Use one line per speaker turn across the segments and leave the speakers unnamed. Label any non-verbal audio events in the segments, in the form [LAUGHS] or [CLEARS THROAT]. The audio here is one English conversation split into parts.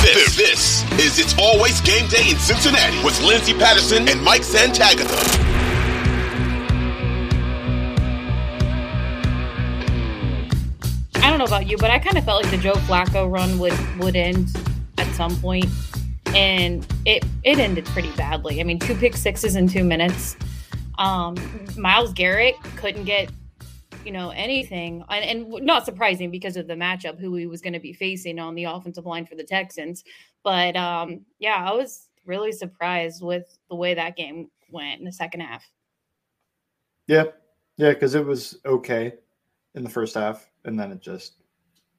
This, this is It's Always Game Day in Cincinnati with Lindsay Patterson and Mike Santagata.
I don't know about you, but I kind of felt like the Joe Flacco run would would end at some point, and it it ended pretty badly. I mean, two pick sixes in two minutes. Um, Myles Garrett couldn't get you know anything, and, and not surprising because of the matchup who he was going to be facing on the offensive line for the Texans. But um, yeah, I was really surprised with the way that game went in the second half.
Yeah, yeah, because it was okay in the first half, and then it just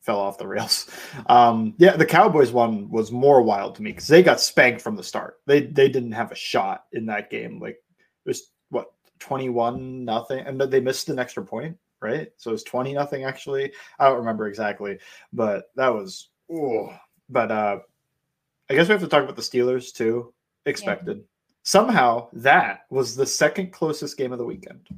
fell off the rails. [LAUGHS] Um, yeah, the Cowboys one was more wild to me because they got spanked from the start. They they didn't have a shot in that game. Like it was what twenty one nothing, and they missed an extra point, right? So it was twenty nothing actually. I don't remember exactly, but that was oh. But uh, I guess we have to talk about the Steelers too. Expected. Yeah. Somehow that was the second closest game of the weekend.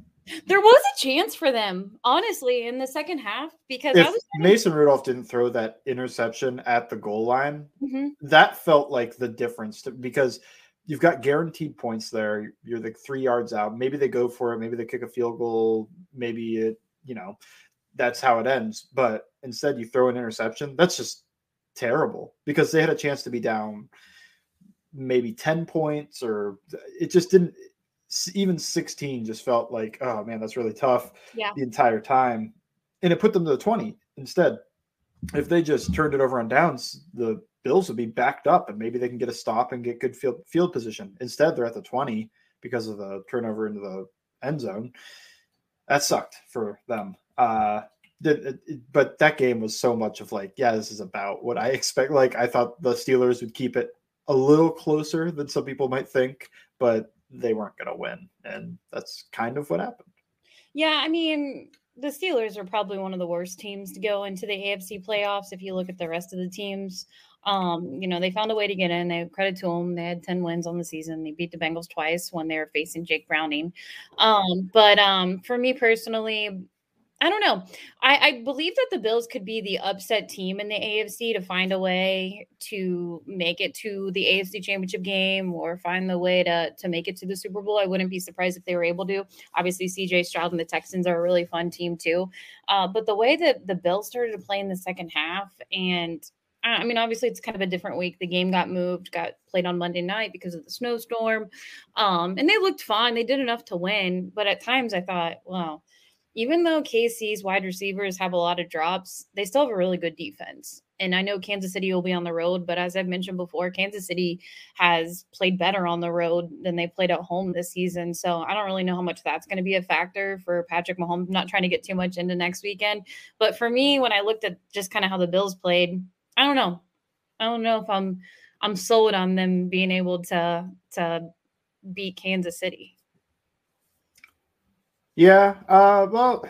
There was a chance for them, honestly, in the second half because
if Mason Rudolph didn't throw that interception at the goal line, mm-hmm. that felt like the difference to, because you've got guaranteed points there. You're like three yards out. Maybe they go for it. Maybe they kick a field goal. Maybe it, you know, that's how it ends. But instead, you throw an interception. That's just terrible because they had a chance to be down maybe 10 points or it just didn't even 16 just felt like, oh man, that's really tough
yeah.
the entire time. And it put them to the 20 instead. If they just turned it over on downs, the Bills would be backed up and maybe they can get a stop and get good field field position. Instead, they're at the 20 because of the turnover into the end zone. That sucked for them. Uh, but that game was so much of like, yeah, this is about what I expect. Like, I thought the Steelers would keep it a little closer than some people might think, but they weren't going to win. And that's kind of what happened.
Yeah. I mean, the Steelers are probably one of the worst teams to go into the AFC playoffs if you look at the rest of the teams. Um, you know, they found a way to get in. They credit to them. They had 10 wins on the season. They beat the Bengals twice when they were facing Jake Browning. Um, but um, for me personally, I don't know. I, I, believe that the Bills could be the upset team in the AFC to find a way to make it to the AFC Championship game or find the way to to make it to the Super Bowl. I wouldn't be surprised if they were able to. Obviously, CJ Stroud and the Texans are a really fun team too. Uh, but the way that the Bills started to play in the second half, and I mean, obviously, it's kind of a different week. The game got moved, got played on Monday night because of the snowstorm, um, and they looked fine. They did enough to win, but at times I thought, wow even though KC's wide receivers have a lot of drops, they still have a really good defense. And I know Kansas City will be on the road, but as I've mentioned before, Kansas City has played better on the road than they played at home this season. So I don't really know how much that's going to be a factor for Patrick Mahomes. I'm not trying to get too much into next weekend. But for me, when I looked at just kind of how the Bills played, I don't know. I don't know if I'm I'm sold on them being able to to beat Kansas City.
Yeah. Uh well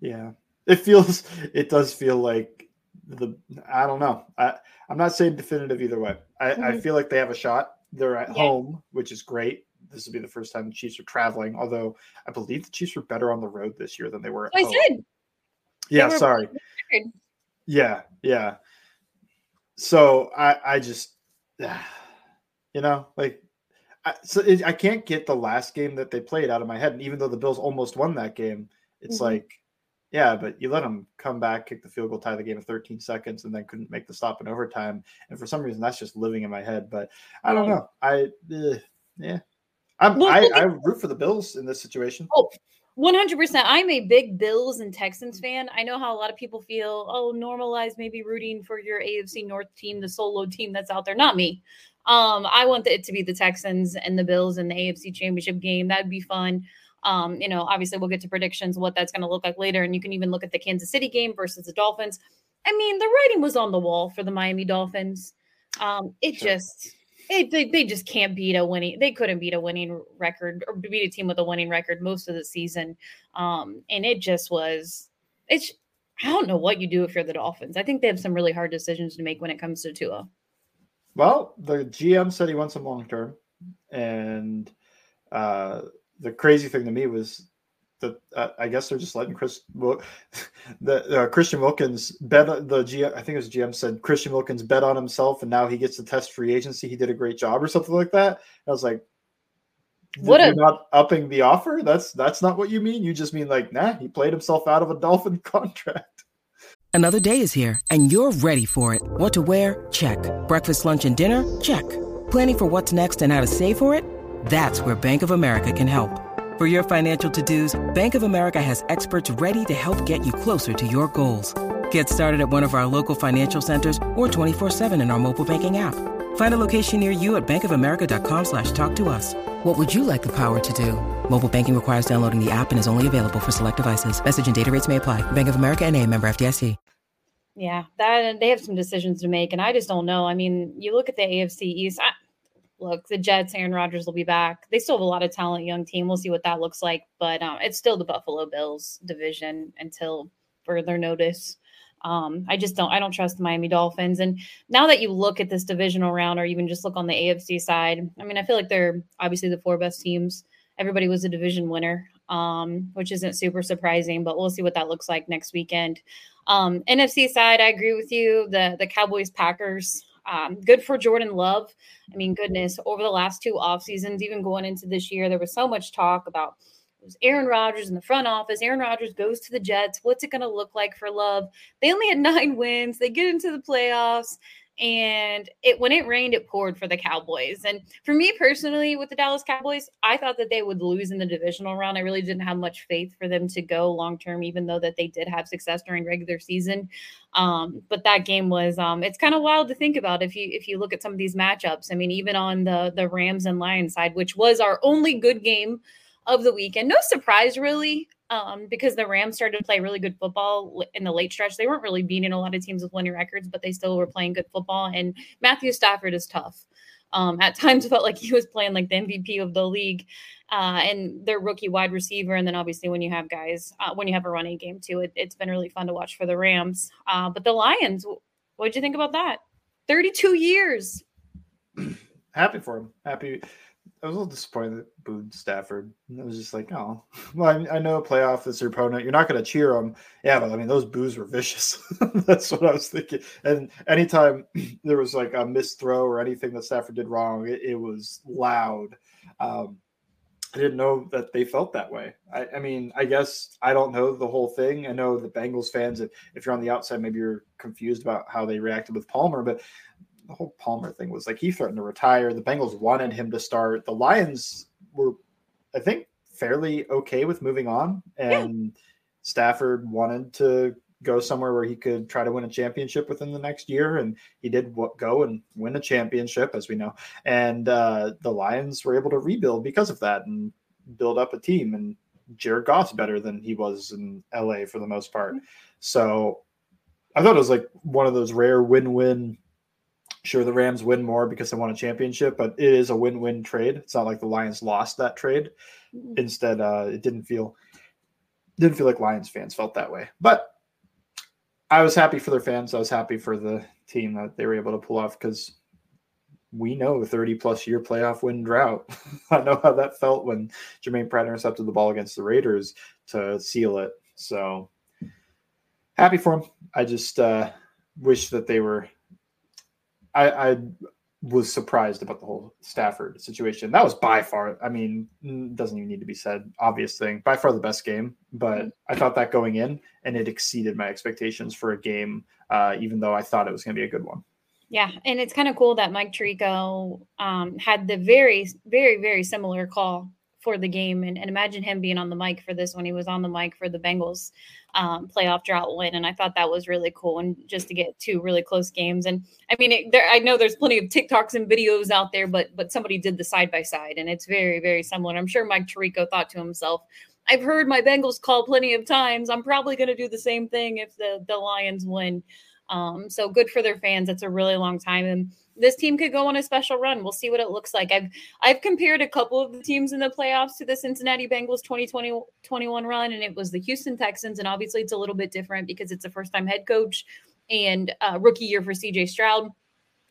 yeah. It feels it does feel like the I don't know. I I'm not saying definitive either way. I, mm-hmm. I feel like they have a shot. They're at yeah. home, which is great. This will be the first time the Chiefs are traveling, although I believe the Chiefs were better on the road this year than they were at
I
home.
said.
Yeah, sorry. Yeah, yeah. So I I just you know, like I, so it, I can't get the last game that they played out of my head. And even though the Bills almost won that game, it's mm-hmm. like, yeah, but you let them come back, kick the field goal, tie the game in 13 seconds, and then couldn't make the stop in overtime. And for some reason, that's just living in my head. But I don't know. I, uh, yeah, I'm, well, I, I root for the Bills in this situation.
Oh, 100%. I'm a big Bills and Texans fan. I know how a lot of people feel, oh, normalize maybe rooting for your AFC North team, the solo team that's out there. Not me. Um, I want it to be the Texans and the Bills in the AFC Championship game. That'd be fun. Um, you know, obviously we'll get to predictions what that's going to look like later, and you can even look at the Kansas City game versus the Dolphins. I mean, the writing was on the wall for the Miami Dolphins. Um, it sure. just it, they, they just can't beat a winning they couldn't beat a winning record or beat a team with a winning record most of the season. Um and it just was it's i don't know what you do if you're the dolphins. I think they have some really hard decisions to make when it comes to tua.
Well, the GM said he wants him long term, and uh, the crazy thing to me was that uh, I guess they're just letting Chris [LAUGHS] the uh, Christian Wilkins bet the GM. I think it was GM said Christian Wilkins bet on himself, and now he gets to test free agency. He did a great job, or something like that. I was like, what a, not upping the offer? That's that's not what you mean. You just mean like, nah, he played himself out of a Dolphin [LAUGHS] contract.
Another day is here, and you're ready for it. What to wear? Check. Breakfast, lunch, and dinner? Check. Planning for what's next and how to save for it? That's where Bank of America can help. For your financial to-dos, Bank of America has experts ready to help get you closer to your goals. Get started at one of our local financial centers or 24-7 in our mobile banking app. Find a location near you at bankofamerica.com slash talk to us. What would you like the power to do? Mobile banking requires downloading the app and is only available for select devices. Message and data rates may apply. Bank of America and a member FDIC.
Yeah, that they have some decisions to make, and I just don't know. I mean, you look at the AFC East. I, look, the Jets, Aaron Rodgers will be back. They still have a lot of talent, young team. We'll see what that looks like, but um, it's still the Buffalo Bills division until further notice. Um, I just don't. I don't trust the Miami Dolphins. And now that you look at this divisional round, or even just look on the AFC side, I mean, I feel like they're obviously the four best teams. Everybody was a division winner, um, which isn't super surprising, but we'll see what that looks like next weekend. Um, NFC side, I agree with you. The the Cowboys Packers. Um, good for Jordan Love. I mean, goodness, over the last two off seasons, even going into this year, there was so much talk about it was Aaron Rodgers in the front office. Aaron Rodgers goes to the Jets. What's it going to look like for Love? They only had [LAUGHS] nine wins. They get into the playoffs and it when it rained it poured for the cowboys. And for me personally with the dallas cowboys i thought that they would lose in the divisional round. I really didn't have much faith for them to go long term even though that they did have success during regular season. Um, but that game was um, it's kind of wild to think about if you if you look at some of these matchups. I mean even on the the rams and lions side which was our only good game of the weekend. No surprise really um, because the Rams started to play really good football in the late stretch. They weren't really beating a lot of teams with winning records, but they still were playing good football. And Matthew Stafford is tough. Um, at [LAUGHS] times, felt like he was playing like the MVP of the league, uh, and their rookie wide receiver. And then obviously, when you have guys, uh, when you have a running game too, it, has been really fun to watch for the Rams. Uh, but the Lions, what did you think about that? Thirty-two years. [CLEARS THROAT]
Happy for him. Happy I was a little disappointed that booed Stafford. It was just like, oh, [LAUGHS] well, I, I know a playoff is your opponent. You're not going to cheer them. Yeah, but I mean, those boos were vicious. [LAUGHS] That's what I was thinking. And anytime [CLEARS THROAT] there was like a missed throw or anything that Stafford did wrong, it, it was loud. Um, I didn't know that they felt that way. I, I, mean, I guess I don't know the whole thing. I know the Bengals fans, if, if you're on the outside, maybe you're confused about how they reacted with Palmer, but the whole Palmer thing was like he threatened to retire. The Bengals wanted him to start. The Lions were, I think, fairly okay with moving on, and yeah. Stafford wanted to go somewhere where he could try to win a championship within the next year, and he did go and win a championship, as we know. And uh, the Lions were able to rebuild because of that and build up a team. And Jared Goff's better than he was in LA for the most part. Mm-hmm. So I thought it was like one of those rare win-win. Sure, the Rams win more because they won a championship, but it is a win-win trade. It's not like the Lions lost that trade.
Mm-hmm.
Instead, uh, it didn't feel didn't feel like Lions fans felt that way. But I was happy for their fans. I was happy for the team that they were able to pull off because we know 30 plus year playoff win drought. [LAUGHS] I know how that felt when Germaine Pratt intercepted the ball against the Raiders to seal it. So happy for him. I just uh, wish that they were. I, I was surprised about the whole Stafford situation. That was by far, I mean, doesn't even need to be said, obvious thing, by far the best game. But I thought that going in, and it exceeded my expectations for a game, uh, even though I thought it was going to be a good one.
Yeah, and it's kind of cool that Mike Tirico um, had the very, very, very similar call for the game, and, and, imagine him being on the mic for this when he was on the mic for the Bengals um, playoff drought win, and I thought that was really cool, and just to get two really close games, and I mean, it, there, I know there's plenty of TikToks and videos out there, but but somebody did the side by side, and it's very, very similar. I'm sure Mike Tirico thought to himself. I've heard my Bengals call plenty of times. I'm probably going to do the same thing if the the Lions win. Um, so good for their fans. It's a really long time. And this team could go on a special run. We'll see what it looks like. I've I've compared a couple of the teams in the playoffs to the Cincinnati Bengals 2020 21 run, and it was the Houston Texans. And obviously it's a little bit different because it's a first time head coach and uh, rookie year for CJ Stroud.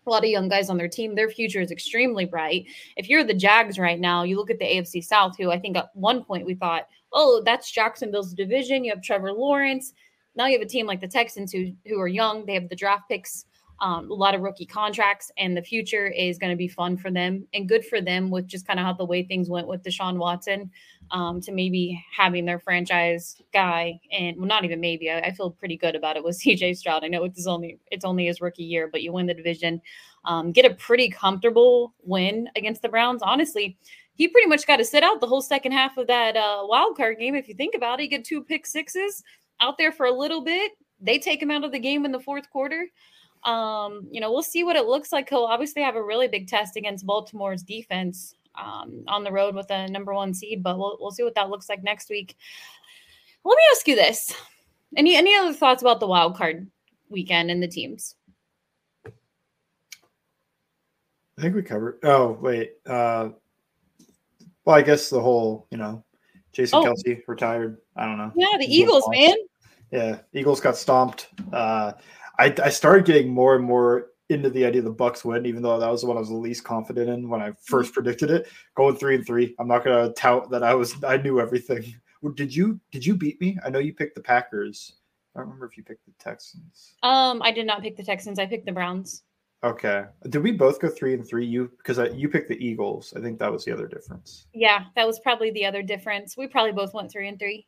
A lot of young guys on their team, their future is extremely bright. If you're the Jags right now, you look at the AFC South, who I think at one point we thought, oh, that's Jacksonville's division. You have Trevor Lawrence now you have a team like the Texans who who are young. They have the draft picks, um, a lot of rookie contracts, and the future is going to be fun for them and good for them with just kind of how the way things went with Deshaun Watson um, to maybe having their franchise guy and well, not even maybe. I, I, feel pretty good about it with [LAUGHS] CJ Stroud. I know it's only it's only his rookie year, but you win the division, um, get a pretty comfortable win against the Browns. Honestly. He pretty much got to sit out the whole second half of that uh, wild card game. If you think about it, he get two pick sixes out there for a little bit. They take him out of the game in the fourth quarter. Um, you know, we'll see what it looks like. He'll obviously have a really big test against Baltimore's defense um, on the road with a number one seed, but we'll we'll see what that looks like next week. Let me ask you this: any any other thoughts about the wild card weekend and the teams?
I think we covered. Oh wait, uh, well, I guess the whole you know Jason oh. Kelce retired. I don't know.
Yeah, the Eagles, man.
Yeah, Eagles got stomped. Uh, I, I started getting more and more into the idea the Bucks win, even though that was the one I was the least confident in when I first mm-hmm. predicted it. Going three and three. I'm not gonna tout that I was I knew everything. [LAUGHS] Did you did you beat me? I know you picked the Packers. I don't remember if you picked the Texans.
Um, I did not pick the Texans. I picked the Browns.
Okay. Did we both go three and three? You because I, you picked the Eagles. I think that was the other difference.
Yeah, that was probably the other difference. We probably both went three and three.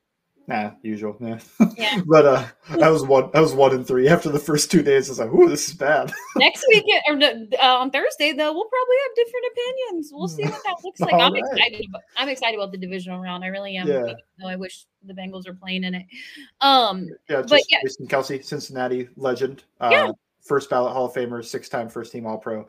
Nah, usual. Yeah. [LAUGHS] yeah. but uh that was one that was one and three. After the first two days, I was like, "Ooh, this is bad." [LAUGHS]
Next week or uh, on Thursday, though, we'll probably have different opinions. We'll see what that looks like. [LAUGHS] I'm right. excited. About, I'm excited about the divisional round. I really am. Yeah. Though I wish the Bengals are playing in it. Um,
yeah, just but yeah. Jason Kelce, Cincinnati legend. Uh, yeah first ballot Hall of Famer, six time first team All Pro.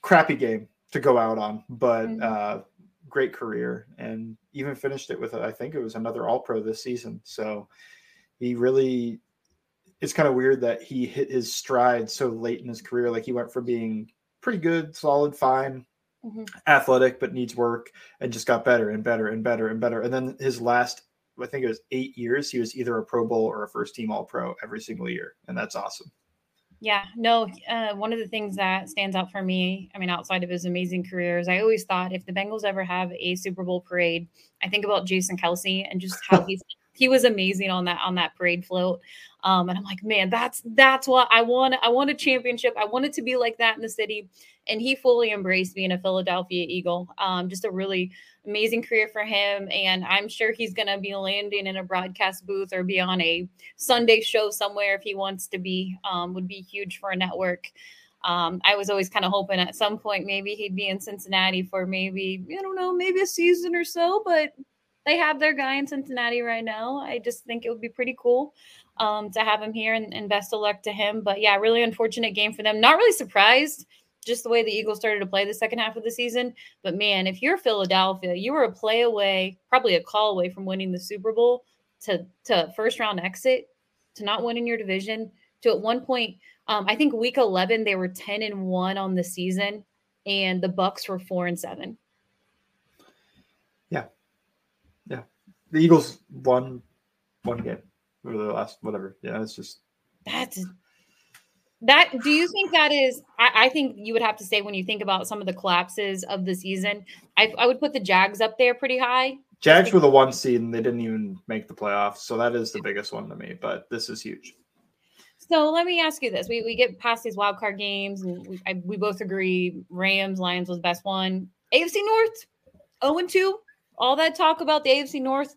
Crappy game to go out on, but mm-hmm. uh, great career and even finished it with, I think it was another All Pro this season. So he really, it's kind of weird that he hit his stride so late in his career. Like he went from being pretty good, solid, fine, mm-hmm. athletic, but needs work and just got better and better and better and better. And then his last I think it was eight years, he was either a Pro Bowl or a first team All Pro every single year. And that's awesome.
Yeah, no, uh, one of the things that stands out for me, I mean, outside of his amazing career, is I always thought if the Bengals ever have a Super Bowl parade, I think about Jason Kelce and just how [LAUGHS] he's he was amazing on that on that parade float. Um, and I'm like, man, that's that's what I want. I want a championship. I want it to be like that in the city. And he fully embraced being a Philadelphia Eagle. Um, just a really amazing career for him. And I'm sure he's to be landing in a broadcast booth or be on a Sunday show somewhere if he wants to be, um, would be huge for a network. Um, I was always kind of hoping at some point maybe he'd be in Cincinnati for maybe, I don't know, maybe a season or so, but they have their guy in Cincinnati right now. I just think it would be pretty cool um, to have him here and, and best of luck to him. But yeah, really unfortunate game for them. Not really surprised just the way the Eagles started to play the second half of the season. But man, if you're Philadelphia, you were a play away, probably a call away from winning the Super Bowl to to first round exit. to not win in your division. To at one point, um, I think week 11 they were 10 and one on the season, and the Bucks were four and seven.
Yeah, yeah. The Eagles won one game over the last whatever. Yeah, it's just
that's that. Do you think that is? I, I, think you would have to say when you think about some of the collapses of the season, I, I would put the Jags up there pretty high.
Jags were the one seed and they didn't even make the playoffs, so that is the biggest one to me. But this is huge.
So let me ask you this: we we get past these wild card games, and we, I, we both agree Rams Lions was the best one. AFC North, zero oh and two. All that talk about the AFC North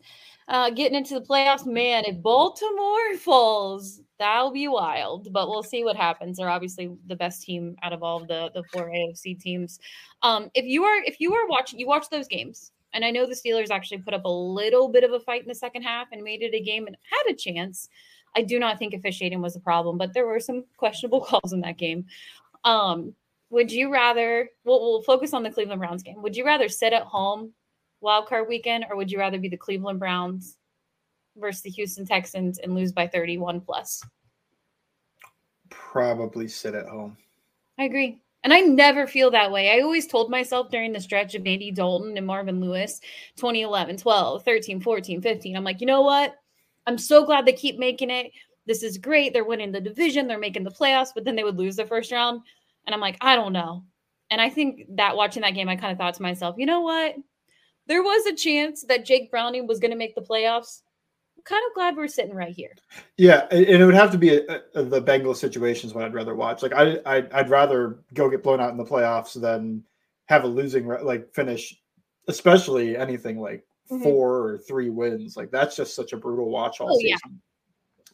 uh, getting into the playoffs, man. If Baltimore [LAUGHS] falls, that'll be wild. But we'll see what happens. They're obviously the best team out of all of the the four AFC teams. Um, if you are if you are watching, you watch those games. And I know the Steelers actually put up a little bit of a fight in the second half and made it a game and had a chance. I do not think officiating was a problem, but there were some questionable [LAUGHS] calls in that game. Um, would you rather? We'll, we'll focus on the Cleveland Browns game. Would you rather sit at home wild card weekend, or would you rather be the Cleveland Browns versus the Houston Texans and lose by 31 plus?
Probably sit at home.
I agree. And I never feel that way. I always told myself during the stretch of Andy Dalton and Marvin Lewis, 2011, 12, 13, 14, 15, I'm like, you know what? I'm so glad they keep making it. This is great. They're winning the division, they're making the playoffs, but then they would lose the first round. And I'm like, I don't know. And I think that watching that game, I kind of thought to myself, you know what? There was a chance that Jake Browning was going to make the playoffs. I'm kind of glad we're sitting right here.
Yeah, and it would have to be a, a, the Bengals situations what I'd rather watch. Like I, I, I'd rather go get blown out in the playoffs than have a losing like finish, especially anything like mm-hmm. four or three wins. Like that's just such a brutal watch all oh, season. Yeah.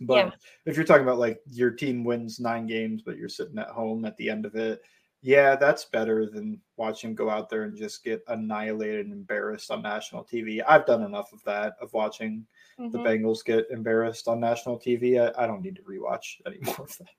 But yeah. if you're talking about like your team wins nine games, but you're sitting at home at the end of it, yeah, that's better than watching him go out there and just get annihilated and embarrassed on national TV. I've done enough of that, of watching mm-hmm. the Bengals get embarrassed on national TV. I, I, don't need to rewatch [LAUGHS] any more of that.